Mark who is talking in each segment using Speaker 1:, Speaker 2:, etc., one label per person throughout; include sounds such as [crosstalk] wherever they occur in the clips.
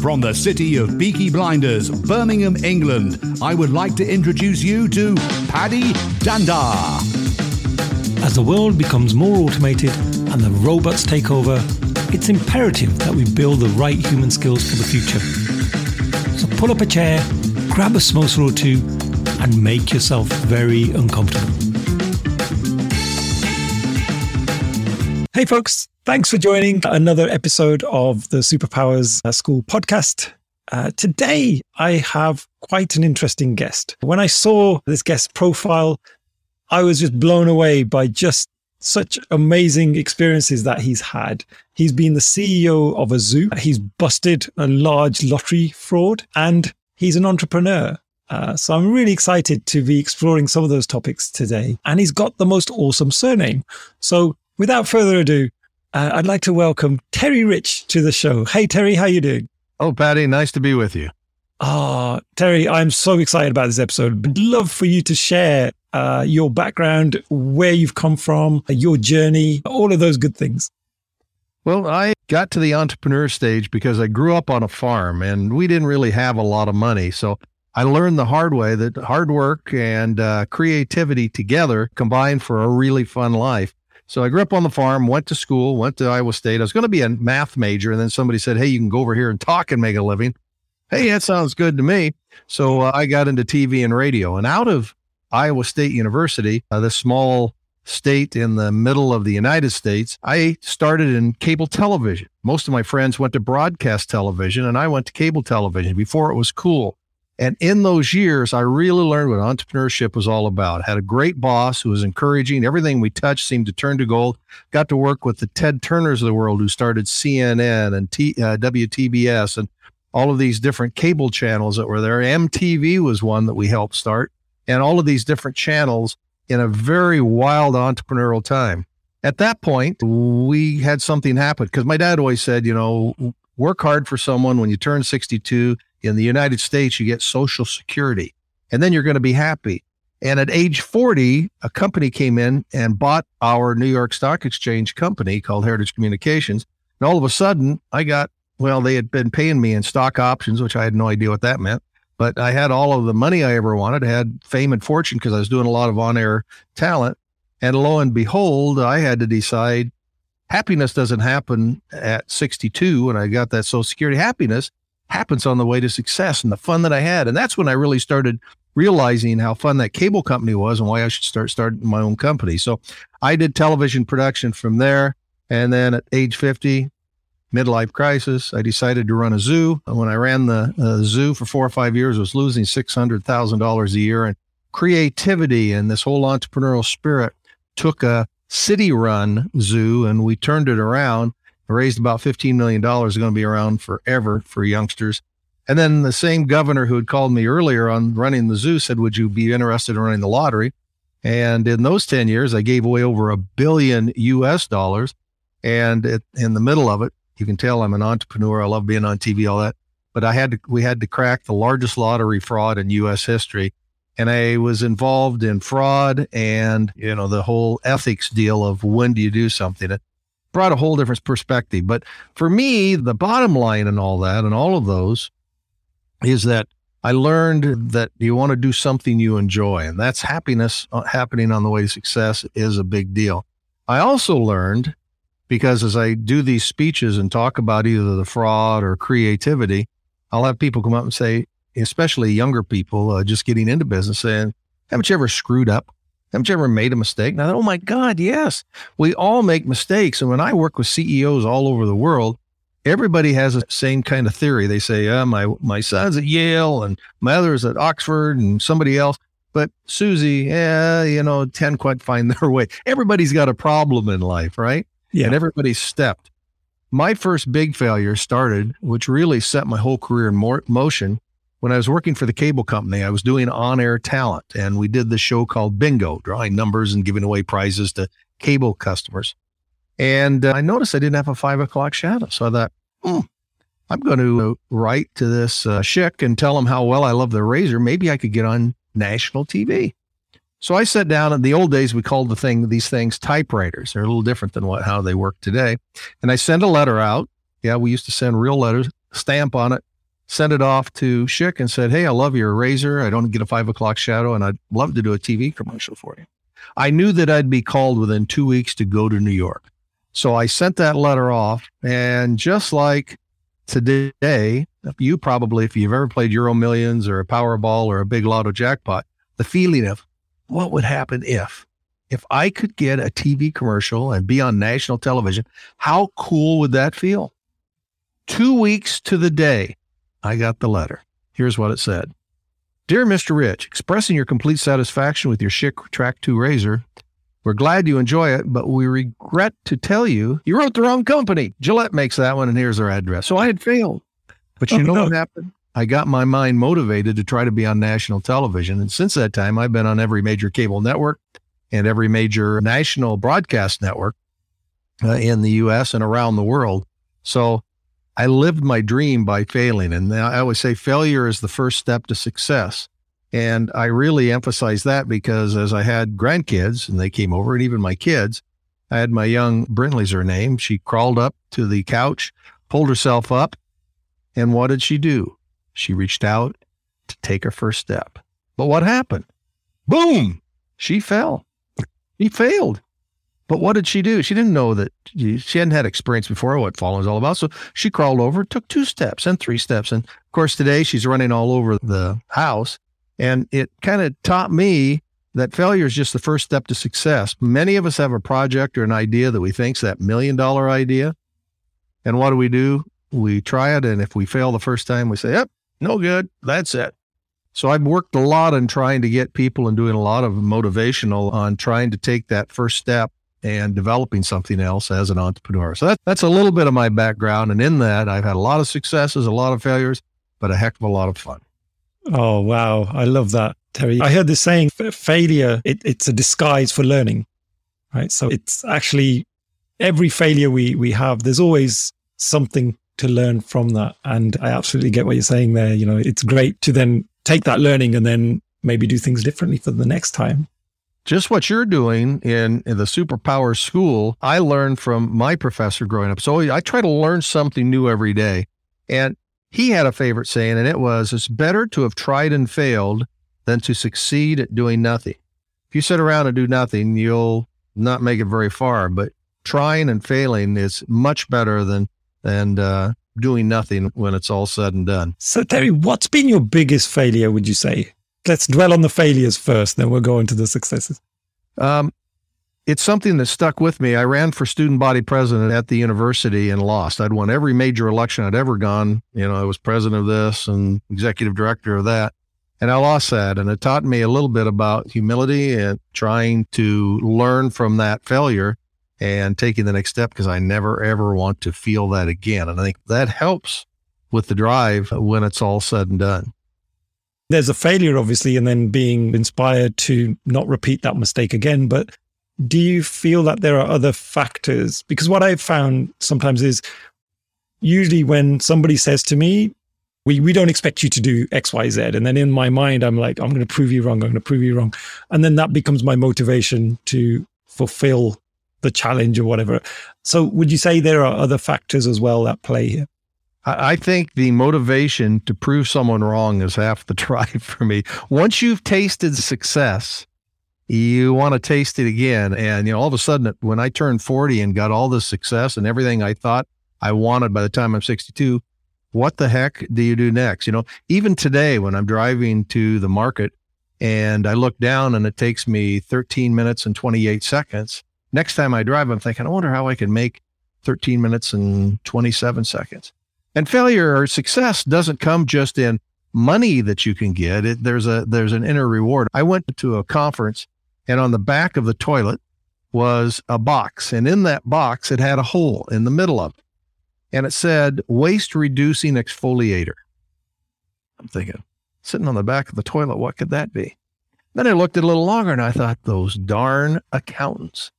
Speaker 1: From the city of Peaky Blinders, Birmingham, England, I would like to introduce you to Paddy Dhanda.
Speaker 2: As the world becomes more automated and the robots take over, it's imperative that we build the right human skills for the future. So pull up a chair, grab a samosa or two, and make yourself very uncomfortable. Hey, folks, thanks for joining another episode of the Superpowers uh, School podcast. Uh, today, I have quite an interesting guest. When I saw this guest profile, I was just blown away by just such amazing experiences that he's had. He's been the CEO of a zoo. He's busted a large lottery fraud and he's an entrepreneur. Uh, so I'm really excited to be exploring some of those topics today. And he's got the most awesome surname. So without further ado, uh, I'd like to welcome Terry Rich to the show. Hey, Terry, how you doing?
Speaker 3: Oh, Paddy, nice to be with you.
Speaker 2: Ah, oh, Terry, I'm so excited about this episode. I'd love for you to share uh, your background, where you've come from, your journey, all of those good things.
Speaker 3: Well, I got to the entrepreneur stage because I grew up on a farm and we didn't really have a lot of money. So I learned the hard way that hard work and uh, creativity together combine for a really fun life. So I grew up on the farm, went to school, went to Iowa State. I was going to be a math major. And then somebody said, Hey, you can go over here and talk and make a living. Hey, that sounds good to me. So uh, I got into TV and radio. And out of Iowa State University, uh, this small state in the middle of the United States, I started in cable television. Most of my friends went to broadcast television, and I went to cable television before it was cool. And in those years, I really learned what entrepreneurship was all about. Had a great boss who was encouraging. Everything we touched seemed to turn to gold. Got to work with the Ted Turners of the world who started CNN and T, uh, WTBS and all of these different cable channels that were there. MTV was one that we helped start and all of these different channels in a very wild entrepreneurial time. At that point, we had something happen because my dad always said, you know, work hard for someone. When you turn 62 in the United States, you get Social Security and then you're going to be happy. And at age 40, a company came in and bought our New York Stock Exchange company called Heritage Communications. And all of a sudden, I got, well, they had been paying me in stock options, which I had no idea what that meant but I had all of the money I ever wanted. I had fame and fortune because I was doing a lot of on air talent. And lo and behold, I had to decide happiness doesn't happen at 62 when I got that social security. Happiness happens on the way to success and the fun that I had. And that's when I really started realizing how fun that cable company was and why I should start starting my own company. So I did television production from there. And then at age 50, midlife crisis. I decided to run a zoo. And when I ran the uh, zoo for four or five years, I was losing $600,000 a year. And creativity and this whole entrepreneurial spirit took a city run zoo and we turned it around, raised about $15 million, going to be around forever for youngsters. And then the same governor who had called me earlier on running the zoo said, Would you be interested in running the lottery? And in those 10 years, I gave away over a billion US dollars. And it, in the middle of it, you can tell I'm an entrepreneur. I love being on TV, all that. But I had to, we had to crack the largest lottery fraud in U.S. history. And I was involved in fraud and, you know, the whole ethics deal of when do you do something. Brought a whole different perspective. But for me, the bottom line and all that and all of those is that I learned that you want to do something you enjoy, and that's happiness uh, happening on the way to success is a big deal. I also learned because as I do these speeches and talk about either the fraud or creativity, I'll have people come up and say, especially younger people uh, just getting into business, saying, Haven't you ever screwed up? Haven't you ever made a mistake? Now, oh my God, yes. We all make mistakes. And when I work with CEOs all over the world, everybody has the same kind of theory. They say, uh, my, my son's at Yale and my other's at Oxford and somebody else. But Susie, yeah, you know, 10 quite find [laughs] their way. Everybody's got a problem in life, right? Yeah. And everybody stepped. My first big failure started, which really set my whole career in more motion. When I was working for the cable company, I was doing on air talent, and we did this show called Bingo, drawing numbers and giving away prizes to cable customers. And uh, I noticed I didn't have a five o'clock shadow. So I thought, hmm, I'm going to write to this uh, Schick and tell him how well I love the razor. Maybe I could get on national TV. So I sat down in the old days, we called the thing, these things typewriters. They're a little different than what, how they work today. And I sent a letter out. Yeah, we used to send real letters, stamp on it, sent it off to Schick and said, Hey, I love your razor. I don't get a five o'clock shadow and I'd love to do a TV commercial for you. I knew that I'd be called within two weeks to go to New York. So I sent that letter off. And just like today, you probably, if you've ever played Euro Millions or a Powerball or a big lotto jackpot, the feeling of what would happen if, if I could get a TV commercial and be on national television, how cool would that feel? Two weeks to the day, I got the letter. Here's what it said Dear Mr. Rich, expressing your complete satisfaction with your Schick Track 2 razor, we're glad you enjoy it, but we regret to tell you you wrote the wrong company. Gillette makes that one, and here's our address. So I had failed. But you oh, know no. what happened? I got my mind motivated to try to be on national television. And since that time, I've been on every major cable network and every major national broadcast network uh, in the US and around the world. So I lived my dream by failing. And I always say failure is the first step to success. And I really emphasize that because as I had grandkids and they came over, and even my kids, I had my young Brinley's her name. She crawled up to the couch, pulled herself up, and what did she do? She reached out to take her first step. But what happened? Boom! She fell. He failed. But what did she do? She didn't know that she hadn't had experience before what falling is all about. So she crawled over, took two steps and three steps. And of course, today she's running all over the house. And it kind of taught me that failure is just the first step to success. Many of us have a project or an idea that we think is that million dollar idea. And what do we do? We try it. And if we fail the first time, we say, yep, no good. That's it. So I've worked a lot on trying to get people and doing a lot of motivational on trying to take that first step and developing something else as an entrepreneur. So that, that's a little bit of my background. And in that, I've had a lot of successes, a lot of failures, but a heck of a lot of fun.
Speaker 2: Oh, wow. I love that, Terry. I heard this saying failure, it, it's a disguise for learning, right? So it's actually every failure we, we have, there's always something to learn from that. And I absolutely get what you're saying there. You know, it's great to then take that learning and then maybe do things differently for the next time
Speaker 3: just what you're doing in, in the superpower school, I learned from my professor growing up. So I try to learn something new every day. And he had a favorite saying, and it was, it's better to have tried and failed than to succeed at doing nothing. If you sit around and do nothing, you'll not make it very far. But trying and failing is much better than, than uh, doing nothing when it's all said and done.
Speaker 2: So, Terry, what's been your biggest failure, would you say? Let's dwell on the failures first, then we'll go into the successes. Um,
Speaker 3: it's something that stuck with me. I ran for student body president at the university and lost. I'd won every major election I'd ever gone. You know, I was president of this and executive director of that. And I lost that. And it taught me a little bit about humility and trying to learn from that failure and taking the next step because I never ever want to feel that again. And I think that helps with the drive when it's all said and done
Speaker 2: there's a failure, obviously, and then being inspired to not repeat that mistake again. But do you feel that there are other factors? Because what I've found sometimes is usually when somebody says to me, we, we don't expect you to do X, Y, Z. And then in my mind, I'm like, I'm going to prove you wrong. I'm going to prove you wrong. And then that becomes my motivation to fulfill the challenge or whatever. So would you say there are other factors as well that play here?
Speaker 3: I think the motivation to prove someone wrong is half the [laughs] drive for me. Once you've tasted success, you want to taste it again. And, you know, all of a sudden, when I turned 40 and got all this success and everything I thought I wanted by the time I'm 62, what the heck do you do next? You know, even today when I'm driving to the market and I look down and it takes me 13 minutes and 28 seconds, next time I drive, I'm thinking, I wonder how I can make 13 minutes and 27 seconds. And failure or success doesn't come just in money that you can get. It, there's a there's an inner reward. I went to a conference, and on the back of the toilet was a box, and in that box it had a hole in the middle of it, and it said waste reducing exfoliator. I'm thinking, sitting on the back of the toilet, what could that be? Then I looked at it a little longer, and I thought, those darn accountants,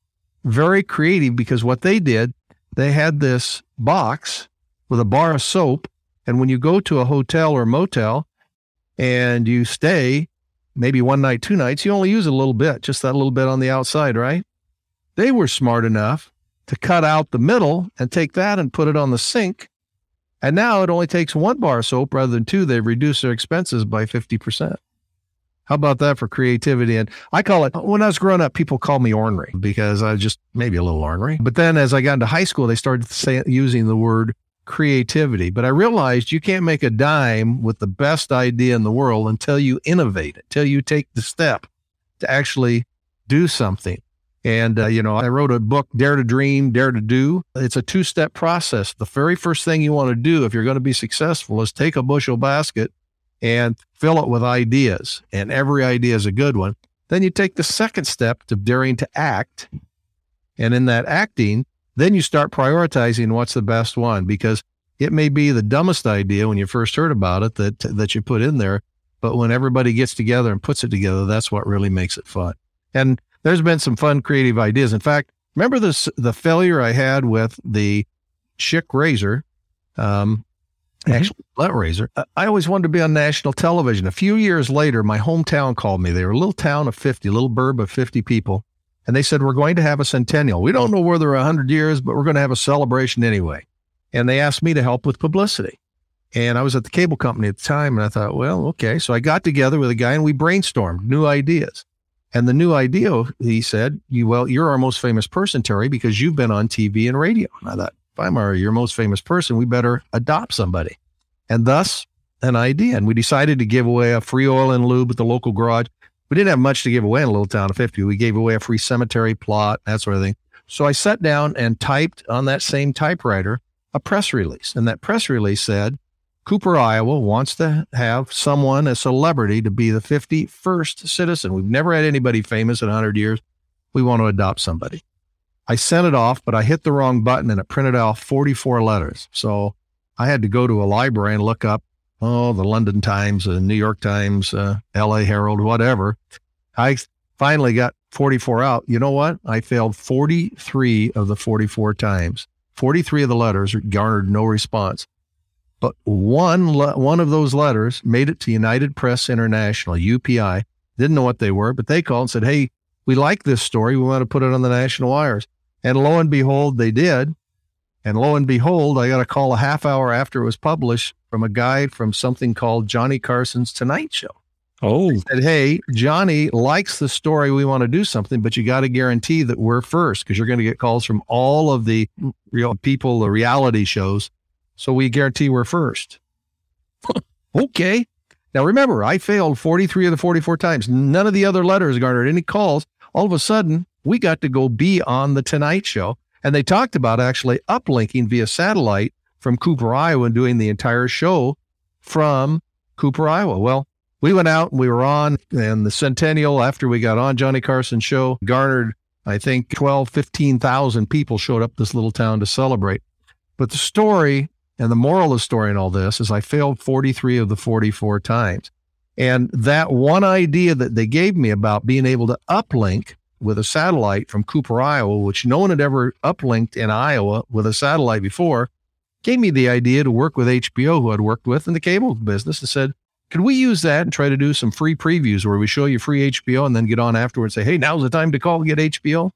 Speaker 3: very creative because what they did, they had this box with a bar of soap. And when you go to a hotel or motel and you stay maybe one night, two nights, you only use a little bit, just that little bit on the outside, right? They were smart enough to cut out the middle and take that and put it on the sink And now it only takes one bar of soap rather than two. They've reduced their expenses by 50%. How about that for creativity? And I call it, when I was growing up, people called me ornery because I was just maybe a little ornery. But then as I got into high school, they started say, using the word creativity. But I realized you can't make a dime with the best idea in the world until you innovate, until you take the step to actually do something. And, uh, you know, I wrote a book, Dare to Dream, Dare to Do. It's a two step process. The very first thing you want to do if you're going to be successful is take a bushel basket and fill it with ideas. And every idea is a good one. Then you take the second step to daring to act. And in that acting, then you start prioritizing what's the best one because it may be the dumbest idea when you first heard about it that that you put in there, but when everybody gets together and puts it together, that's what really makes it fun. And there's been some fun creative ideas. In fact, remember this the failure I had with the Schick razor? Um, mm-hmm. actually Gillette razor. I always wanted to be on national television. A few years later, my hometown called me. They were a little town of 50, a little burb of 50 people. And they said, We're going to have a centennial. We don't know whether 100 years, but we're going to have a celebration anyway. And they asked me to help with publicity. And I was at the cable company at the time. And I thought, Well, okay. So I got together with a guy and we brainstormed new ideas. And the new idea, he said, you, well, you're our most famous person, Terry, because you've been on TV and radio. And I thought, if I'm our, your most famous person, we better adopt somebody. And thus an idea. And we decided to give away a free oil and lube at the local garage. We didn't have much to give away in a little town of 50. We gave away a free cemetery plot, that sort of thing. So I sat down and typed on that same typewriter a press release. And that press release said, Cooper, Iowa wants to have someone, a celebrity, to be the 51st citizen. We've never had anybody famous in 100 years. We want to adopt somebody. I sent it off, but I hit the wrong button and it printed out 44 letters. So I had to go to a library and look up, oh, the London Times, the New York Times, uh, LA Herald, whatever. I finally got 44 out. You know what? I failed 43 of the 44 times. 43 of the letters garnered no response. But one one of those letters made it to United Press International, UPI. Didn't know what they were, but they called and said, "Hey, we like this story. We want to put it on the national wires." And lo and behold, they did. And lo and behold, I got a call a half hour after it was published from a guy from something called Johnny Carson's Tonight Show.
Speaker 2: Oh,
Speaker 3: they said, hey, Johnny likes the story. We want to do something, but you got to guarantee that we're first because you're going to get calls from all of the real people, the reality shows so we guarantee we're first. [laughs] okay. Now remember, I failed 43 of the 44 times. None of the other letters garnered any calls. All of a sudden, we got to go be on the Tonight Show. And they talked about actually uplinking via satellite from Cooper, Iowa, and doing the entire show from Cooper, Iowa. Well, we went out and we were on, and the Centennial, after we got on Johnny Carson show, garnered, I think, 12, 15,000 people showed up this little town to celebrate. But the story and the moral of the story in all this is I failed 43 of the 44 times. And that one idea that they gave me about being able to uplink with a satellite from Cooper, Iowa, which no one had ever uplinked in Iowa with a satellite before, gave me the idea to work with HBO, who I'd worked with in the cable business, and said, could we use that and try to do some free previews where we show you free HBO and then get on afterwards and say, hey, now's the time to call and get HBO?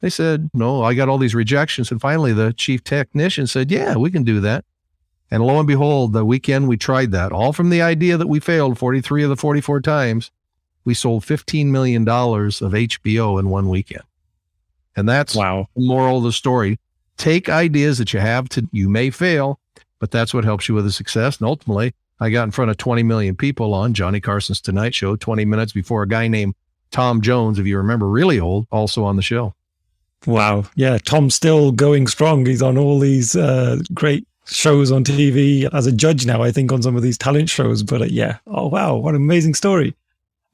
Speaker 3: They said, no, I got all these rejections. And finally, the chief technician said, yeah, we can do that. And lo and behold, the weekend we tried that, all from the idea that we failed 43 of the 44 times, we sold $15 million of HBO in one weekend. And that's
Speaker 2: wow.
Speaker 3: the moral of the story. Take ideas that you have to, you may fail, but that's what helps you with the success. And ultimately, I got in front of 20 million people on Johnny Carson's Tonight Show 20 minutes before a guy named Tom Jones, if you remember, really old, also on the show.
Speaker 2: Wow. Yeah. Tom's still going strong. He's on all these uh, great shows on TV as a judge now, I think, on some of these talent shows. But uh, yeah. Oh, wow. What an amazing story.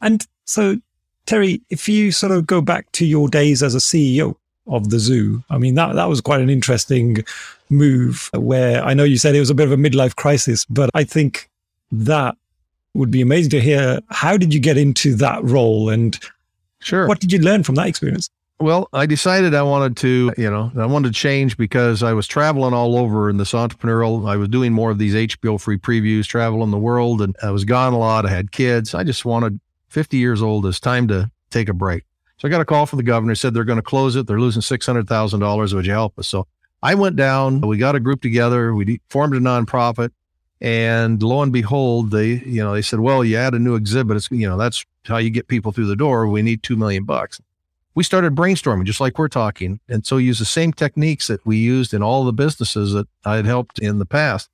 Speaker 2: And so, Terry, if you sort of go back to your days as a CEO of the zoo, I mean, that, that was quite an interesting move where I know you said it was a bit of a midlife crisis, but I think that would be amazing to hear. How did you get into that role and
Speaker 3: Sure.
Speaker 2: What did you learn from that experience?
Speaker 3: Well, I decided I wanted to, you know, I wanted to change because I was traveling all over in this entrepreneurial. I was doing more of these HBO free previews, traveling the world, and I was gone a lot. I had kids. I just wanted 50 years old. It's time to take a break. So I got a call from the governor. Said they're going to close it. They're losing six hundred thousand dollars. Would you help us? So I went down, we got a group together, we formed a nonprofit, and lo and behold, they, you know, they said, well, you add a new exhibit. It's, you know, that's how you get people through the door. We need 2 million bucks. We started brainstorming just like we're talking. And so use the same techniques that we used in all the businesses that I had helped in the past.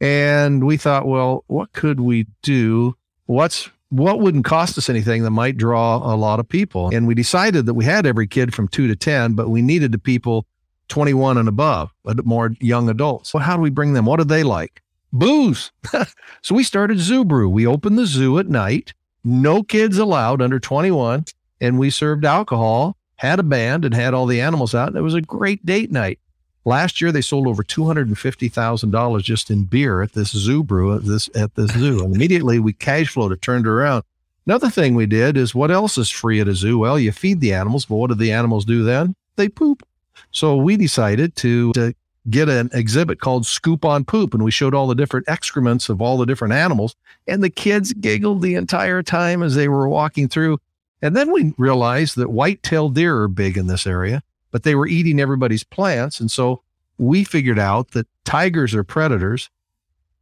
Speaker 3: And we thought, well, what could we do? What's, what wouldn't cost us anything that might draw a lot of people? And we decided that we had every kid from two to 10, but we needed the people 21 and above, more young adults. Well, how do we bring them? What do they like? booze. [laughs] so we started Zoo Brew. We opened the zoo at night, no kids allowed under 21, and we served alcohol, had a band, and had all the animals out. And it was a great date night. Last year, they sold over two hundred and fifty thousand dollars just in beer at this zoo brew at this at this zoo. And immediately, we cash flowed it, turned around. Another thing we did is what else is free at a zoo? Well, you feed the animals, but what do the animals do then? They poop. So we decided to, to get an exhibit called Scoop on Poop, and we showed all the different excrements of all the different animals. And the kids giggled the entire time as they were walking through. And then we realized that white-tailed deer are big in this area, but they were eating everybody's plants. And so we figured out that tigers are predators,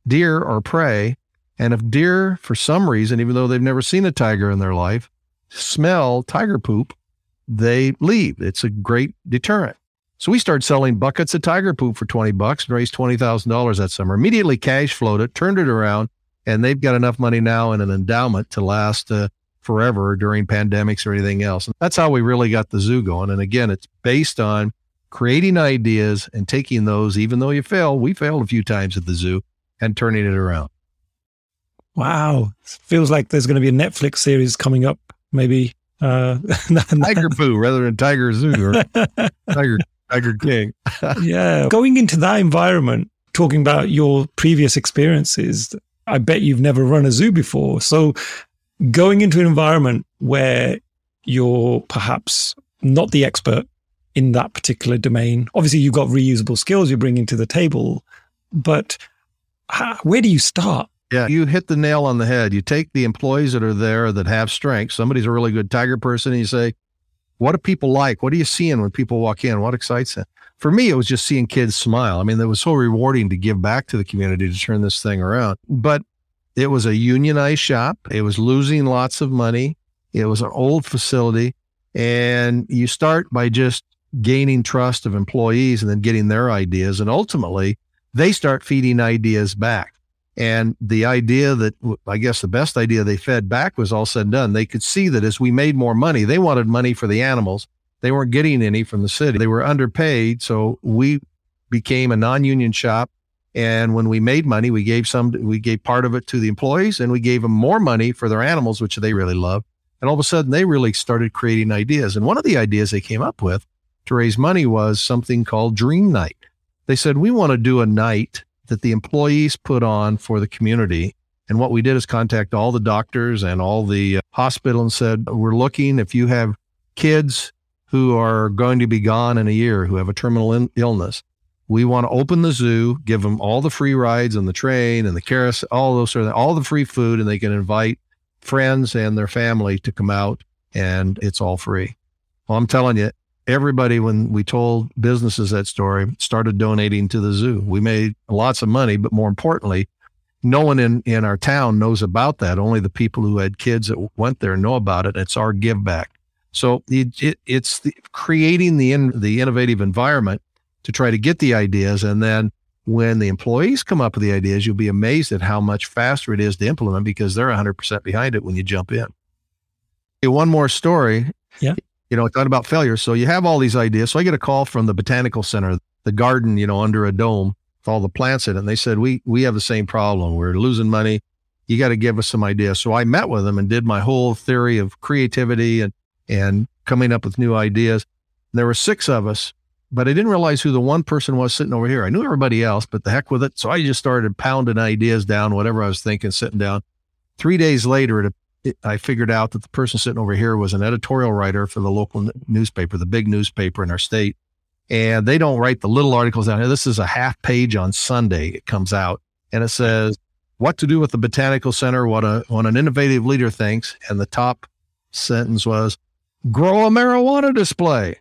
Speaker 3: deer are prey. And if deer, for some reason, even though they've never seen a tiger in their life, smell tiger poop, they leave. It's a great deterrent. So we started selling buckets of tiger poop for 20 bucks and raised $20,000 that summer. Immediately cash flowed it, turned it around, and they've got enough money now in an endowment to last uh, forever during pandemics or anything else. And that's how we really got the zoo going. And again, it's based on creating ideas and taking those, even though you fail, we failed a few times at the zoo and turning it around.
Speaker 2: Wow. Feels like there's going to be a Netflix series coming up, maybe. Uh, [laughs]
Speaker 3: tiger poo rather than tiger zoo or [laughs] tiger Tiger King. [laughs]
Speaker 2: yeah. Going into that environment, talking about your previous experiences, I bet you've never run a zoo before. So going into an environment where you're perhaps not the expert in that particular domain, obviously you've got reusable skills you're bringing to the table, but where do you start?
Speaker 3: Yeah, you hit the nail on the head. You take the employees that are there that have strengths. Somebody's a really good tiger person, and you say, what do people like? What are you seeing when people walk in? What excites them? For me, it was just seeing kids smile. I mean, it was so rewarding to give back to the community to turn this thing around. But it was a unionized shop. It was losing lots of money. It was an old facility. And you start by just gaining trust of employees and then getting their ideas. And ultimately, they start feeding ideas back. And the idea that I guess the best idea they fed back was all said and done. They could see that as we made more money, they wanted money for the animals. They weren't getting any from the city. They were underpaid. So we became a non union shop. And when we made money, we gave some, we gave part of it to the employees and we gave them more money for their animals, which they really loved. And all of a sudden, they really started creating ideas. And one of the ideas they came up with to raise money was something called Dream Night. They said, we want to do a night that the employees put on for the community. And what we did is contact all the doctors and all the uh, hospital and said, we're looking if you have kids who are going to be gone in a year, who have a terminal in- illness, we want to open the zoo, give them all the free rides on the train and the carousel, all those sort of, all the free food, and they can invite friends and their family to come out and it's all free. Well, I'm telling you, everybody, when we told businesses that story, started donating to the zoo. We made lots of money, but more importantly, no one in, in our town knows about that. Only the people who had kids that went there know about it. It's our give back. So it, it, it's the, creating the in, the innovative environment to try to get the ideas, and then when the employees come up with the ideas, you'll be amazed at how much faster it is to implement because they're 100% behind it when you jump in. Okay, One more story.
Speaker 2: Yeah
Speaker 3: you know, talking about failure. So you have all these ideas. So I get a call from the botanical center, the garden, you know, under a dome with all the plants in it. And they said, we, we have the same problem. We're losing money. You got to give us some ideas. So I met with them and did my whole theory of creativity and, and coming up with new ideas. And there were six of us, but I didn't realize who the one person was sitting over here. I knew everybody else, but the heck with it. So I just started pounding ideas down, whatever I was thinking, sitting down. Three days later, it I figured out that the person sitting over here was an editorial writer for the local n- newspaper, the big newspaper in our state. And they don't write the little articles down here. This is a half page on Sunday. It comes out and it says what to do with the botanical center, what a, what an innovative leader thinks. And the top sentence was grow a marijuana display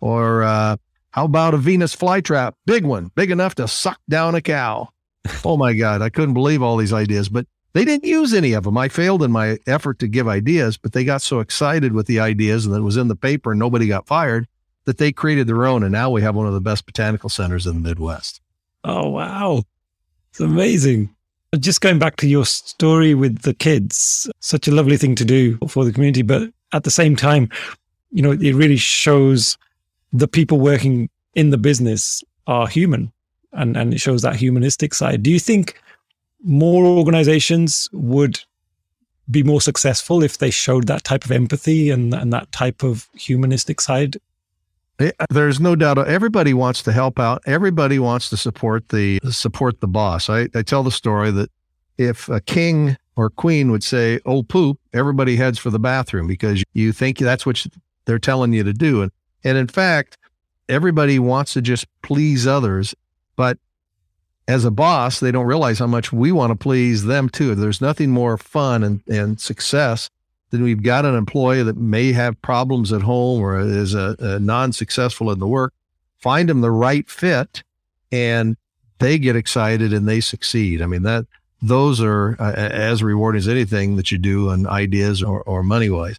Speaker 3: or, uh, How about a Venus flytrap? Big one, big enough to suck down a cow. [laughs] oh my God, I couldn't believe all these ideas, but they didn't use any of them. I failed in my effort to give ideas, but they got so excited with the ideas and it was in the paper and nobody got fired that they created their own. And now we have one of the best botanical centers in the Midwest.
Speaker 2: Oh, wow. It's amazing. Just going back to your story with the kids, such a lovely thing to do for the community. But at the same time, you know, it really shows the people working in the business are human and, and it shows that humanistic side. Do you think more organizations would be more successful if they showed that type of empathy and, and that type of humanistic side?
Speaker 3: Eh, there's no doubt. Everybody wants to help out. Everybody wants to support the support the boss. I, I tell the story that if a king or queen would say, "Oh poop," everybody heads for the bathroom because you think that's what they're telling you to do. And and in fact, everybody wants to just please others, but as a boss, they don't realize how much we want to please them too. There's nothing more fun and, and success than we've got an employee that may have problems at home or is a, a non-successful in the work. Find them the right fit, and they get excited and they succeed. I mean that those are uh, as rewarding as anything that you do on ideas or, or money wise.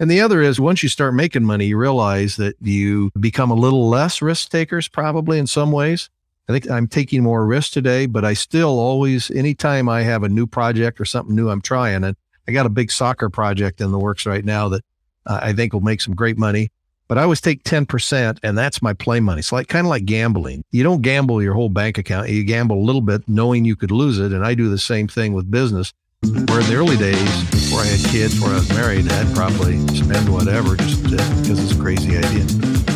Speaker 3: And the other is once you start making money, you realize that you become a little less risk takers, probably in some ways. I think I'm taking more risk today, but I still always, anytime I have a new project or something new I'm trying, and I got a big soccer project in the works right now that uh, I think will make some great money. But I always take 10%, and that's my play money. It's like kind of like gambling. You don't gamble your whole bank account. You gamble a little bit knowing you could lose it. And I do the same thing with business. Where in the early days, before I had kids, before I was married, I'd probably spend whatever just because it's a crazy idea.